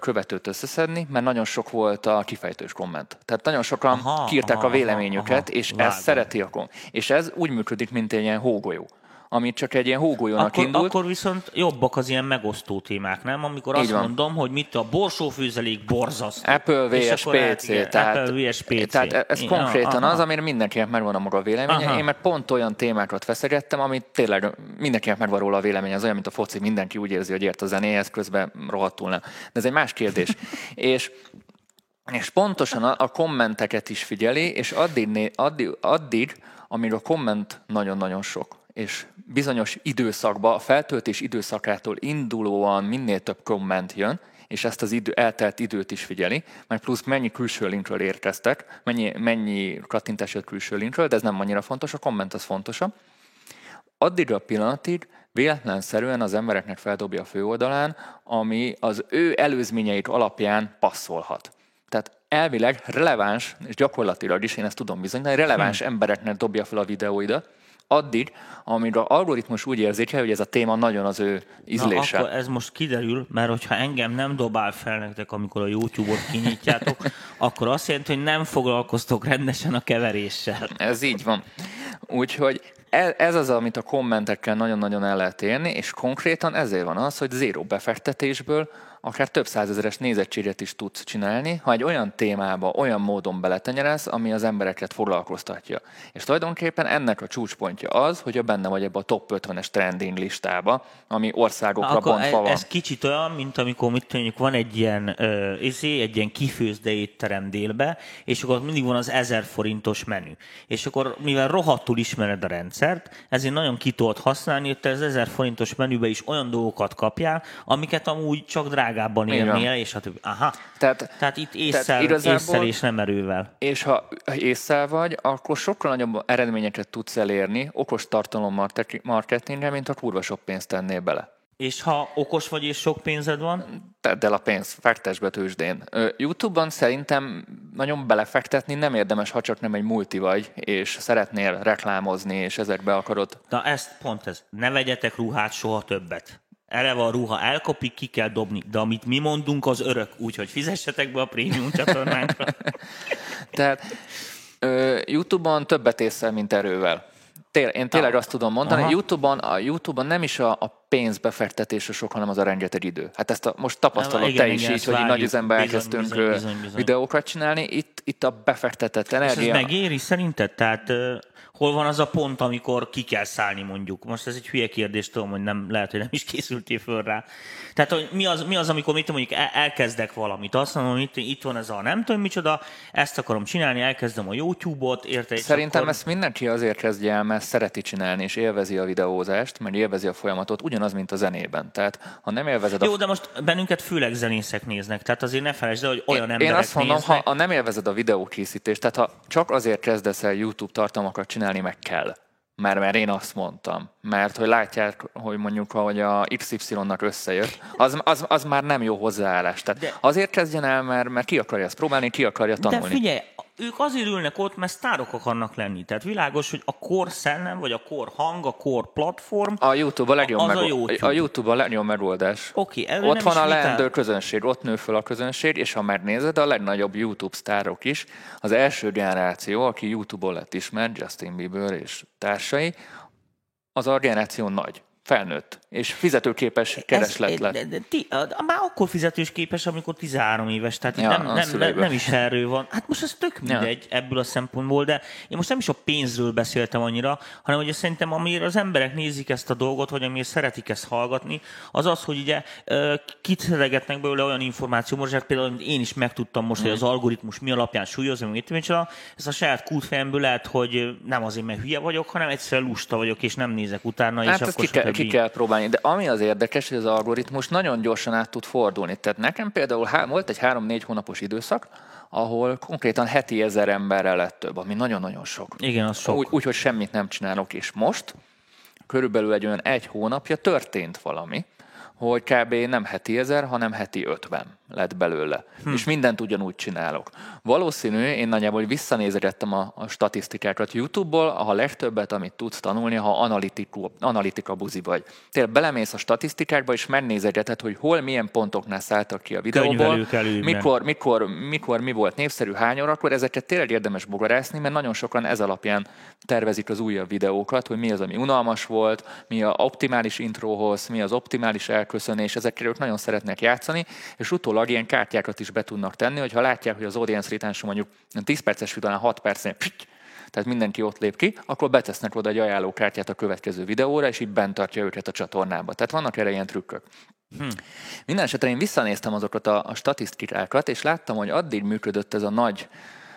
követőt összeszedni, mert nagyon sok volt a kifejtős komment. Tehát nagyon sokan aha, kírták aha, a véleményüket, aha, és vágom. ez szereti a kom. És ez úgy működik, mint egy ilyen hógolyó ami csak egy ilyen hógolyónak akkor, indult. Akkor viszont jobbak az ilyen megosztó témák, nem? Amikor Így azt van. mondom, hogy mit a borsófűzelék borzasztó. Apple vs. PC. Tehát, Apple vs. PC. Tehát ez Igen, konkrétan aha. az, amire mindenkinek megvan a maga véleménye. Aha. Én meg pont olyan témákat feszegettem, amit tényleg mindenkinek megvan róla a véleménye. Az olyan, mint a foci, mindenki úgy érzi, hogy ért a zenéhez, közben rohadtul nem. De ez egy más kérdés. és és pontosan a, a kommenteket is figyeli, és addig, addig, addig amíg a komment nagyon-nagyon sok és bizonyos időszakban, a feltöltés időszakától indulóan minél több komment jön, és ezt az idő, eltelt időt is figyeli, meg plusz mennyi külső linkről érkeztek, mennyi, mennyi kattintás jött külső linkről, de ez nem annyira fontos, a komment az fontosabb. Addig a pillanatig véletlenszerűen az embereknek feldobja a főoldalán, ami az ő előzményeik alapján passzolhat. Tehát elvileg releváns, és gyakorlatilag is én ezt tudom bizonyítani, releváns hmm. embereknek dobja fel a videóidat, addig, amíg az algoritmus úgy érzékel, hogy ez a téma nagyon az ő ízlése. Na, akkor ez most kiderül, mert hogyha engem nem dobál fel nektek, amikor a YouTube-ot kinyitjátok, akkor azt jelenti, hogy nem foglalkoztok rendesen a keveréssel. Ez így van. Úgyhogy e- ez az, amit a kommentekkel nagyon-nagyon el lehet érni, és konkrétan ezért van az, hogy zéró befektetésből akár több százezeres nézettséget is tudsz csinálni, ha egy olyan témába, olyan módon beletenyeresz, ami az embereket foglalkoztatja. És tulajdonképpen ennek a csúcspontja az, hogy benne vagy ebbe a top 50-es trending listába, ami országokra Akkor bontva van. Ez kicsit olyan, mint amikor mit mondjuk van egy ilyen, uh, egy ilyen kifőzde étterem délbe, és akkor mindig van az 1000 forintos menü. És akkor, mivel rohadtul ismered a rendszert, ezért nagyon ki tudod használni, hogy te az 1000 forintos menübe is olyan dolgokat kapjál, amiket amúgy csak drága drágábban érnél, és többi. Aha. Tehát, tehát itt észszel, tehát észszel és nem erővel. És ha észszel vagy, akkor sokkal nagyobb eredményeket tudsz elérni okos tartalom marketingre, mint a kurva sok pénzt tennél bele. És ha okos vagy és sok pénzed van? Tedd el a pénzt, fektesd be tőzsdén. YouTube-ban szerintem nagyon belefektetni nem érdemes, ha csak nem egy multi vagy, és szeretnél reklámozni, és ezekbe akarod. Na ezt pont ez. Ne vegyetek ruhát soha többet eleve a ruha elkopik, ki kell dobni. De amit mi mondunk, az örök, úgyhogy fizessetek be a prémium csatornánkra. Tehát YouTube-on többet észel, mint erővel. Tél, én tényleg azt tudom mondani, Aha. YouTube-on, a YouTube-on nem is a, a pénzbefektetés a sok, hanem az a rengeteg idő. Hát ezt a, most tapasztalod igen, te is igen, így, hogy nagy üzembe elkezdtünk bizony, bizony, bizony. videókat csinálni. Itt, itt a befektetett energia... És ez megéri szerinted? Tehát hol van az a pont, amikor ki kell szállni mondjuk? Most ez egy hülye kérdés, tudom, hogy nem, lehet, hogy nem is készültél föl rá. Tehát, hogy mi az, mi az amikor mit mondjuk elkezdek valamit, azt mondom, hogy itt, itt van ez a nem tudom micsoda, ezt akarom csinálni, elkezdem a YouTube-ot, érte? Szerintem akkor... ezt mindenki azért kezdje el, mert szereti csinálni, és élvezi a videózást, mert élvezi a folyamatot, ugyanaz, mint a zenében. Tehát, ha nem élvezed a... Jó, de most bennünket főleg zenészek néznek, tehát azért ne felejtsd hogy olyan én, emberek Én azt mondom, néznek... ha, ha nem élvezed a videókészítést, tehát ha csak azért kezdesz el YouTube tartalmakat csinálni, meg kell, mert, mert én azt mondtam. Mert hogy látják, hogy mondjuk, hogy a XY-nak összejött, az, az, az már nem jó hozzáállás. Tehát De... azért kezdjen el, mert, mert ki akarja ezt próbálni, ki akarja tanulni. De figyelj, ők azért ülnek ott, mert sztárok akarnak lenni. Tehát világos, hogy a kor szellem, vagy a kor hang, a kor platform, a YouTube a legjobb, meg, a YouTube. a YouTube a legjobb megoldás. Okay, ott van a leendő közönség, ott nő fel a közönség, és ha megnézed, a legnagyobb YouTube sztárok is, az első generáció, aki YouTube-on lett ismert, Justin Bieber és társai, az a generáció nagy felnőtt, és fizetőképes kereslet lett. De, de, de, már akkor fizetőképes, amikor 13 éves, tehát ja, nem, nem, nem, nem is erről van. Hát most ez tök mindegy ja. ebből a szempontból, de én most nem is a pénzről beszéltem annyira, hanem hogy szerintem amire az emberek nézik ezt a dolgot, vagy amire szeretik ezt hallgatni, az az, hogy ugye kiteregetnek belőle olyan információ, most például amit én is megtudtam most, mm. hogy az algoritmus mi alapján súlyozni, meg mit micsoda, ez a saját kútfejemből lehet, hogy nem azért, mert hülye vagyok, hanem egyszerűen lusta vagyok, és nem nézek utána, hát és akkor ki kell próbálni. De ami az érdekes, hogy az algoritmus nagyon gyorsan át tud fordulni. Tehát nekem például há- volt egy három-négy hónapos időszak, ahol konkrétan heti ezer emberrel lett több, ami nagyon-nagyon sok. Igen, az sok. Úgy, úgy, semmit nem csinálok. És most körülbelül egy olyan egy hónapja történt valami, hogy kb. nem heti ezer, hanem heti ötven lett belőle. Hm. És mindent ugyanúgy csinálok. Valószínű, én nagyjából visszanézegettem a, a statisztikákat YouTube-ból, a legtöbbet, amit tudsz tanulni, ha analitika, analitika buzi vagy. Tényleg belemész a statisztikákba, és megnézegeted, hogy hol milyen pontoknál szálltak ki a videóból, mikor, mikor, mikor, mi volt népszerű, hány órakor, ezeket tényleg érdemes bogarászni, mert nagyon sokan ez alapján tervezik az újabb videókat, hogy mi az, ami unalmas volt, mi a optimális introhoz, mi az optimális elköszönés, ezekkel ők nagyon szeretnek játszani, és utólag utólag ilyen kártyákat is be tudnak tenni, hogyha látják, hogy az audience retention mondjuk 10 perces videónál 6 percnél tehát mindenki ott lép ki, akkor betesznek oda egy ajánlókártyát a következő videóra, és így bent tartja őket a csatornába. Tehát vannak erre ilyen trükkök. Hm. Minden esetre én visszanéztem azokat a, a statisztikákat, és láttam, hogy addig működött ez a nagy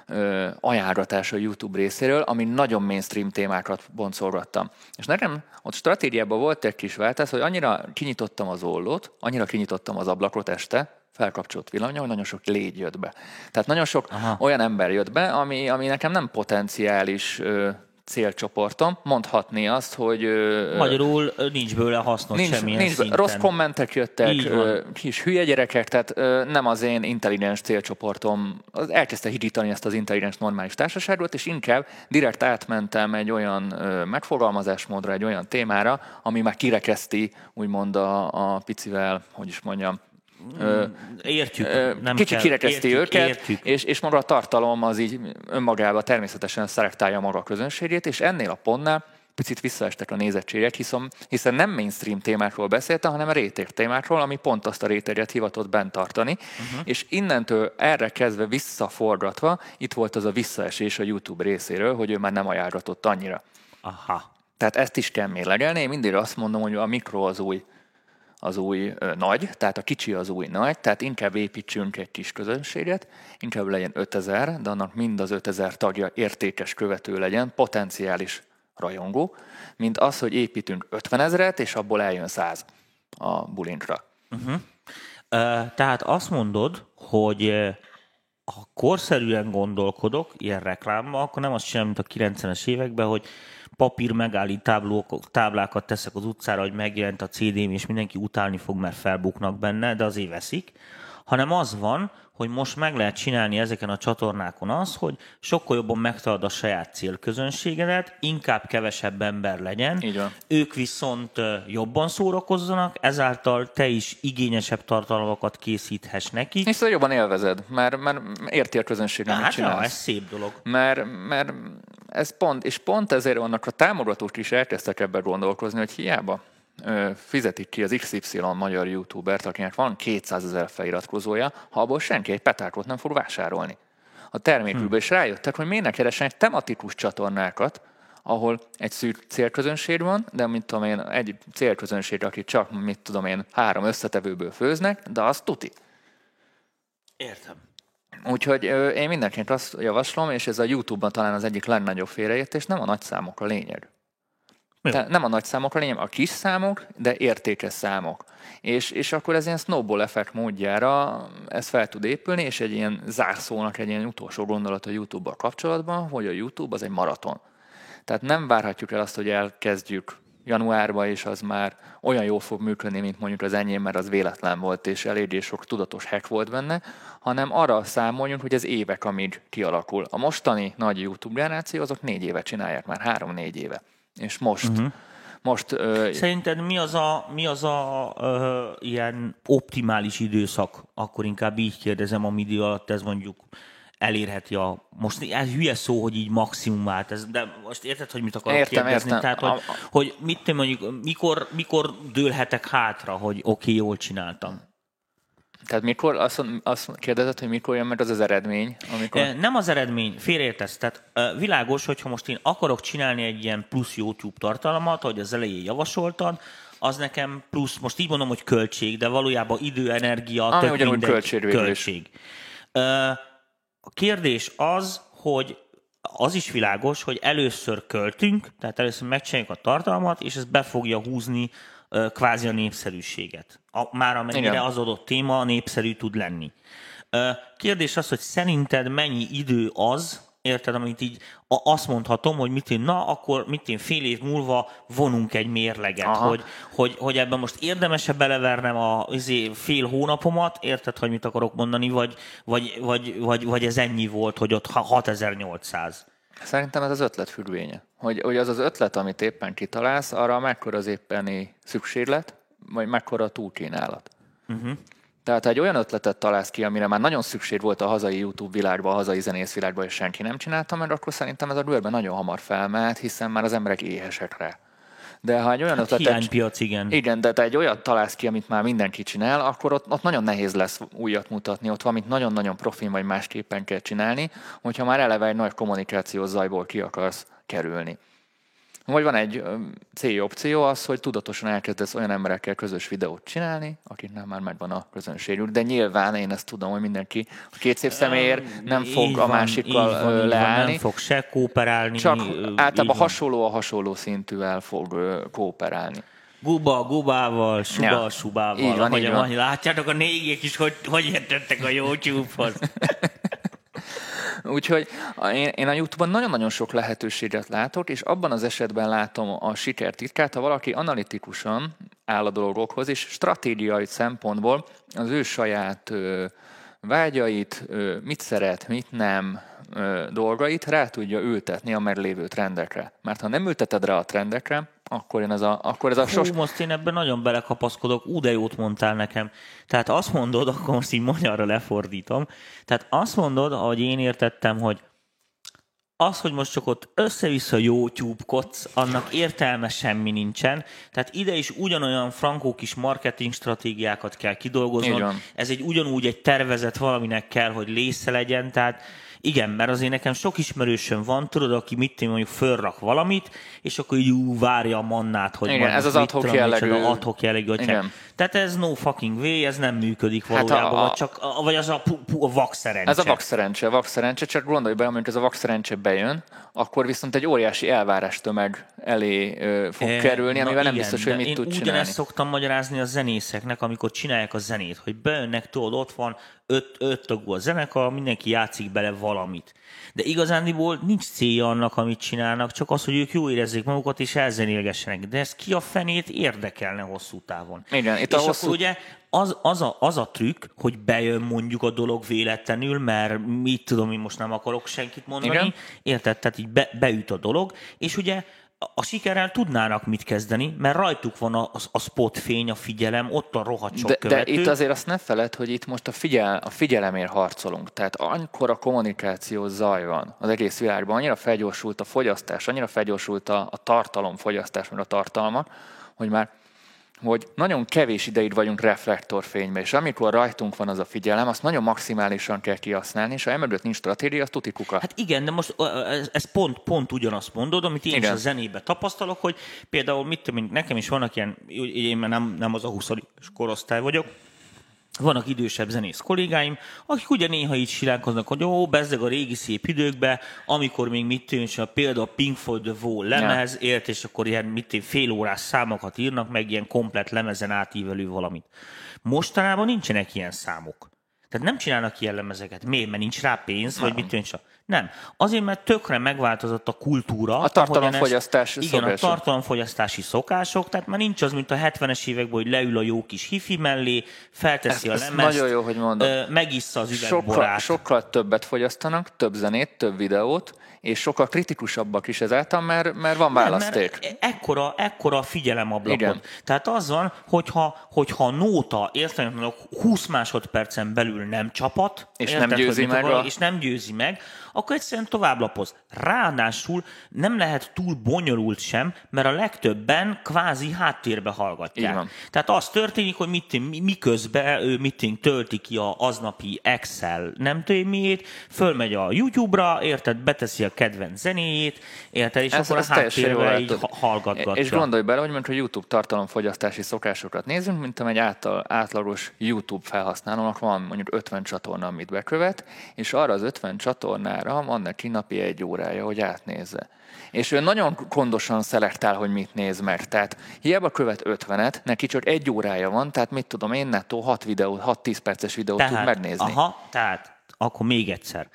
ö, ajánlatás a YouTube részéről, ami nagyon mainstream témákat boncolgattam. És nekem ott stratégiában volt egy kis váltás, hogy annyira kinyitottam az ollót, annyira kinyitottam az ablakot este, felkapcsolt villanya, hogy nagyon sok légy jött be. Tehát nagyon sok Aha. olyan ember jött be, ami, ami nekem nem potenciális ö, célcsoportom. Mondhatni azt, hogy... Ö, Magyarul nincs bőle hasznos nincs, semmilyen nincs, szinten. rossz kommentek jöttek, ö, kis hülye gyerekek, tehát ö, nem az én intelligens célcsoportom. Az elkezdte hidítani ezt az intelligens normális társaságot, és inkább direkt átmentem egy olyan ö, megfogalmazásmódra, egy olyan témára, ami már kirekeszti, úgymond a, a picivel, hogy is mondjam, Értjük. Ö, Nem Kicsit kirekeszti értjük, őket, Értjük. És, és maga a tartalom az így önmagában természetesen szelektálja maga a közönségét, és ennél a pontnál picit visszaestek a nézettségek, hiszen, hiszen nem mainstream témákról beszéltem, hanem réteg témákról, ami pont azt a réteget hivatott bent tartani, uh-huh. és innentől erre kezdve visszaforgatva, itt volt az a visszaesés a YouTube részéről, hogy ő már nem ajánlatott annyira. Aha. Tehát ezt is kell mérlegelni. Én mindig azt mondom, hogy a mikro az új, az új ö, nagy, tehát a kicsi az új nagy, tehát inkább építsünk egy kis közönséget, inkább legyen 5000, de annak mind az 5000 tagja értékes követő legyen, potenciális rajongó, mint az, hogy építünk 50 ezeret, és abból eljön 100 a bulinkra. Ö, Tehát azt mondod, hogy ha korszerűen gondolkodok ilyen reklámban, akkor nem azt csinálom, mint a 90-es években, hogy papír megállít táblók, táblákat teszek az utcára, hogy megjelent a CD-m, és mindenki utálni fog, mert felbuknak benne, de azért veszik, hanem az van, hogy most meg lehet csinálni ezeken a csatornákon az, hogy sokkal jobban megtalad a saját célközönségedet, inkább kevesebb ember legyen, ők viszont jobban szórakozzanak, ezáltal te is igényesebb tartalmakat készíthess neki. És szóval jobban élvezed, mert, mert érti a közönség, amit hát ja, csinálsz. ez szép dolog. Mert, mert ez pont, és pont ezért vannak a támogatók is elkezdtek ebben gondolkozni, hogy hiába fizetik ki az XY magyar youtubert, akinek van 200 ezer feliratkozója, ha abból senki egy petárkot nem fog vásárolni. A termékükből is rájöttek, hogy miért ne keressenek tematikus csatornákat, ahol egy szűk célközönség van, de mint tudom én, egy célközönség, aki csak, mit tudom én, három összetevőből főznek, de az tuti. Értem. Úgyhogy ö, én mindenkinek azt javaslom, és ez a YouTube-ban talán az egyik legnagyobb félreértés, nem a nagy számok a lényeg. Jó. Te, nem a nagy számok lényeg, a kis számok, de értékes számok. És, és akkor ez ilyen snowball effekt módjára ez fel tud épülni, és egy ilyen zárszónak egy ilyen utolsó gondolat a YouTube-bal kapcsolatban, hogy a YouTube az egy maraton. Tehát nem várhatjuk el azt, hogy elkezdjük januárba, és az már olyan jól fog működni, mint mondjuk az enyém, mert az véletlen volt, és eléggé sok tudatos hack volt benne, hanem arra számoljunk, hogy ez évek, amíg kialakul. A mostani nagy YouTube generáció, azok négy éve csinálják, már három-négy éve. És most, uh-huh. most ö, Szerinted mi az a, mi az a ö, ilyen optimális időszak? Akkor inkább így kérdezem, ami idő alatt ez mondjuk elérheti a... Most ez hülye szó, hogy így maximumált, ez, de most érted, hogy mit akarok Értem, kérdezni? értem. Tehát, hogy, A- a- hogy mit te mondjuk, mikor, mikor dőlhetek hátra, hogy oké, okay, jól csináltam? Tehát mikor, azt, azt kérdezed, hogy mikor jön meg az az eredmény, amikor... Nem az eredmény, félreértesz. Tehát eh, világos, hogyha most én akarok csinálni egy ilyen plusz YouTube tartalmat, hogy az elején javasoltad, az nekem plusz, most így mondom, hogy költség, de valójában idő, energia, Ami tök mindegy, költség költség. A kérdés az, hogy az is világos, hogy először költünk, tehát először megcsináljuk a tartalmat, és ez be fogja húzni kvázi a népszerűséget. A, már amennyire Igen. az adott téma népszerű tud lenni. Kérdés az, hogy szerinted mennyi idő az, érted, amit így a- azt mondhatom, hogy mit én, na, akkor mit én fél év múlva vonunk egy mérleget, Aha. hogy, hogy, hogy ebben most érdemese belevernem a izé, fél hónapomat, érted, hogy mit akarok mondani, vagy, vagy, vagy, vagy, vagy ez ennyi volt, hogy ott ha- 6800. Szerintem ez az ötlet függvénye. Hogy, hogy az az ötlet, amit éppen kitalálsz, arra mekkora az éppeni szükséglet, vagy mekkora a túlkínálat. Uh-huh. Tehát ha egy olyan ötletet találsz ki, amire már nagyon szükség volt a hazai YouTube világban, a hazai zenész világban, és senki nem csinálta meg, akkor szerintem ez a bőrben nagyon hamar felmehet, hiszen már az emberek éhesek rá. De ha egy olyan Hát ötletet... hiánypiac, igen. Igen, de te egy olyat találsz ki, amit már mindenki csinál, akkor ott, ott nagyon nehéz lesz újat mutatni, ott valamit nagyon-nagyon profin vagy másképpen kell csinálni, hogyha már eleve egy nagy kommunikációs zajból ki akarsz kerülni. Vagy van egy C opció az, hogy tudatosan elkezdesz olyan emberekkel közös videót csinálni, akiknek már megvan a közönségük, de nyilván én ezt tudom, hogy mindenki a két szép személyért nem fog Így a van, másikkal van, így van, leállni. Nem fog se kooperálni. Csak általában van. hasonló a hasonló szintűvel fog kooperálni. Guba, gubával, suba, Ja. subával. Így van, így van. Látjátok a négyek is, hogy, hogy értettek a YouTubehoz. Úgyhogy én, a YouTube-on nagyon-nagyon sok lehetőséget látok, és abban az esetben látom a siker titkát, ha valaki analitikusan áll a dolgokhoz, és stratégiai szempontból az ő saját ö, vágyait, mit szeret, mit nem, dolgait rá tudja ültetni a meglévő trendekre. Mert ha nem ülteted rá a trendekre, akkor, én ez a, akkor ez a sos... Hú, most én ebben nagyon belekapaszkodok, ú, de jót mondtál nekem. Tehát azt mondod, akkor most így magyarra lefordítom, tehát azt mondod, ahogy én értettem, hogy az, hogy most csak ott össze-vissza YouTube-kodsz, annak értelme semmi nincsen. Tehát ide is ugyanolyan frankó kis marketing stratégiákat kell kidolgoznod. Ez egy ugyanúgy egy tervezet valaminek kell, hogy lésze legyen. Tehát igen, mert azért nekem sok ismerősöm van, tudod, aki mit én mondjuk fölrak valamit, és akkor ú, várja a mannát, hogy Igen, ez az adhok jellegű. Adhok jellegű Igen. Tehát ez no fucking way, ez nem működik valójában, hát a, vagy, csak, vagy az a, a vak szerencse. Ez a vak szerencse, a vak szerencse, csak gondolj bele, amikor ez a vak szerencse bejön, akkor viszont egy óriási elvárás tömeg elé ö, fog e, kerülni, amivel igen, nem biztos, hogy mit tud csinálni. Ugyanezt szoktam magyarázni a zenészeknek, amikor csinálják a zenét, hogy bejönnek, tudod, ott van öt, öt tagú a zenekar, mindenki játszik bele valamit. De igazándiból nincs célja annak, amit csinálnak, csak az, hogy ők jó érezzék magukat és elzenélgessenek. De ez ki a fenét érdekelne hosszú távon. Igen, itt és a hosszú... akkor ugye az, az, a, az a trükk, hogy bejön mondjuk a dolog véletlenül, mert mit tudom, én most nem akarok senkit mondani, Igen. érted? Tehát így be, beüt a dolog, és ugye a sikerrel tudnának mit kezdeni, mert rajtuk van a, a spotfény, a figyelem, ott a rohadt sok de, követő. de itt azért azt ne feled, hogy itt most a, figyel, a figyelemért harcolunk. Tehát amikor a kommunikáció zaj van az egész világban, annyira felgyorsult a fogyasztás, annyira felgyorsult a, a tartalomfogyasztás, meg a tartalma, hogy már hogy nagyon kevés ideig vagyunk reflektorfényben, és amikor rajtunk van az a figyelem, azt nagyon maximálisan kell kihasználni, és ha emögött nincs stratégia, az tuti kuka. Hát igen, de most ez, pont, pont ugyanazt mondod, amit én igen. is a zenébe tapasztalok, hogy például mit nekem is vannak ilyen, én nem, nem az a 20 korosztály vagyok, vannak idősebb zenész kollégáim, akik ugye néha így silánkoznak, hogy ó, bezzeg a régi szép időkbe, amikor még mit tűn, és a például a Pink Floyd The Wall lemez, ja. ért, és akkor ilyen mit tűn, fél órás számokat írnak, meg ilyen komplet lemezen átívelő valamit. Mostanában nincsenek ilyen számok. Tehát nem csinálnak ilyen lemezeket. Miért? Mert nincs rá pénz, vagy mit tűn, nem. Azért, mert tökre megváltozott a kultúra. A tartalomfogyasztási Igen, a tartalomfogyasztási szokások, tehát már nincs az, mint a 70-es években, hogy leül a jó kis hifi mellé, felteszi ez, a lemezt, nagyon jó, hogy mondod. megissza az üvegborát. Sokkal, sokkal többet fogyasztanak, több zenét, több videót, és sokkal kritikusabbak is ezáltal, mert, mert van választék. Nem, mert ekkora, ekkora figyelemablakod. Igen. Tehát az van, hogyha, hogyha nóta értelemben 20 másodpercen belül nem csapat, és érted, nem győzi meg, a... és nem győzi meg, akkor egyszerűen tovább lapoz. Ráadásul nem lehet túl bonyolult sem, mert a legtöbben kvázi háttérbe hallgatják. Tehát az történik, hogy mit, miközben ő mit tölti ki a aznapi Excel nem tudom miért, fölmegy a YouTube-ra, érted, beteszi a kedvenc zenéjét, érted, és ez, akkor ez a háttérbe így hallgatgatja. És gondolj bele, hogy mondjuk, hogy YouTube tartalomfogyasztási szokásokat nézünk, mint egy átlagos YouTube felhasználónak van mondjuk 50 csatorna, amit bekövet, és arra az 50 csatornára órára, van neki napi egy órája, hogy átnézze. És ő nagyon gondosan szelektál, hogy mit néz meg. Tehát hiába követ 50-et, neki csak egy órája van, tehát mit tudom én, nettó 6 videót, 6-10 perces videót tehát, tud megnézni. Aha, tehát akkor még egyszer.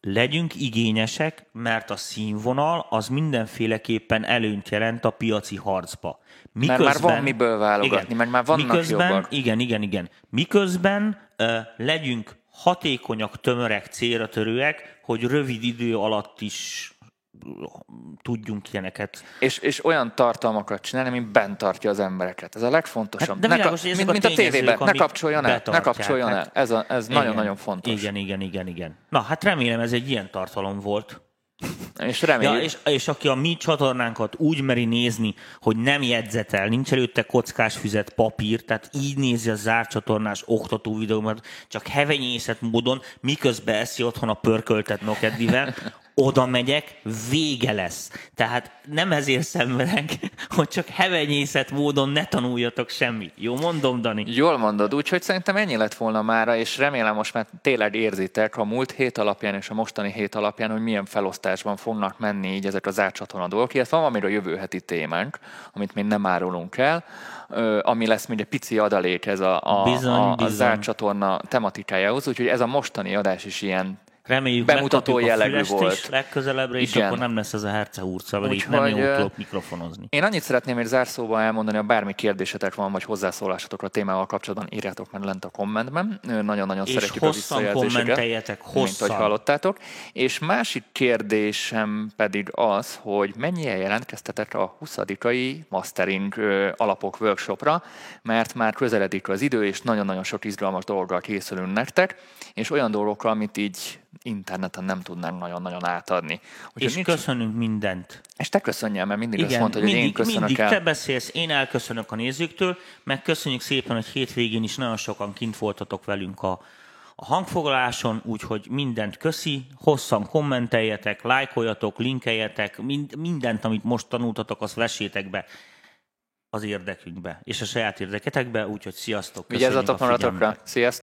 Legyünk igényesek, mert a színvonal az mindenféleképpen előnyt jelent a piaci harcba. Miközben, mert már van miből válogatni, igen, mert már vannak miközben, jobbak. Igen, igen, igen. Miközben uh, legyünk hatékonyak, tömörek, célra törőek, hogy rövid idő alatt is tudjunk ilyeneket. És, és olyan tartalmakat csinálni, ami bent tartja az embereket. Ez a legfontosabb. Hát de ne világos, mint, a mint a tévében. Ne kapcsoljon el. Ne kapcsoljon hát, el. Ez, a, ez nagyon-nagyon fontos. Igen, igen, igen, igen. Na, hát remélem ez egy ilyen tartalom volt. És reméljük. Ja, és, és aki a mi csatornánkat úgy meri nézni, hogy nem jegyzetel, nincs előtte kockás füzet, papír, tehát így nézi a zárt csatornás oktató videómat, csak hevenyészet módon, miközben eszi otthon a pörköltet nokeddivel, oda megyek, vége lesz. Tehát nem ezért szenvedek, hogy csak hevenyészet módon ne tanuljatok semmit. Jó mondom, Dani? Jól mondod, úgyhogy szerintem ennyi lett volna mára, és remélem most már tényleg érzitek a múlt hét alapján és a mostani hét alapján, hogy milyen felosztásban fognak menni így ezek az átcsatorna dolgok, illetve van a jövő heti témánk, amit még nem árulunk el, ami lesz még egy pici adalék ez a, a, bizony, a, a zárt csatorna tematikájához, úgyhogy ez a mostani adás is ilyen Reméljük, bemutató jellegű volt. Is legközelebbre, és Igen. akkor nem lesz ez a herce hurca, mert itt nem jó tudok mikrofonozni. Én annyit szeretném egy zárszóban elmondani, ha bármi kérdésetek van, vagy hozzászólásatok a témával kapcsolatban, írjátok meg lent a kommentben. Nagyon-nagyon És szeretjük a hosszan visszajelzéseket. kommenteljetek, mint hogy hosszan. hallottátok. És másik kérdésem pedig az, hogy mennyien jelentkeztetek a 20. mastering alapok workshopra, mert már közeledik az idő, és nagyon-nagyon sok izgalmas dologgal készülünk nektek, és olyan dolgokkal, amit így interneten nem tudnánk nagyon-nagyon átadni. Úgyhogy És nincs- köszönünk mindent. és te köszönjél, mert mindig azt Igen, mondtad, hogy mindig, én köszönök mindig el. te beszélsz, én elköszönök a nézőktől, meg köszönjük szépen, hogy hétvégén is nagyon sokan kint voltatok velünk a, a hangfoglaláson, úgyhogy mindent köszi, hosszan kommenteljetek, lájkoljatok, linkeljetek, mind, mindent, amit most tanultatok, azt vessétek be az érdekünkbe, és a saját érdeketekbe, úgyhogy sziasztok, Vigyázzatok magatokra. Sziasztok!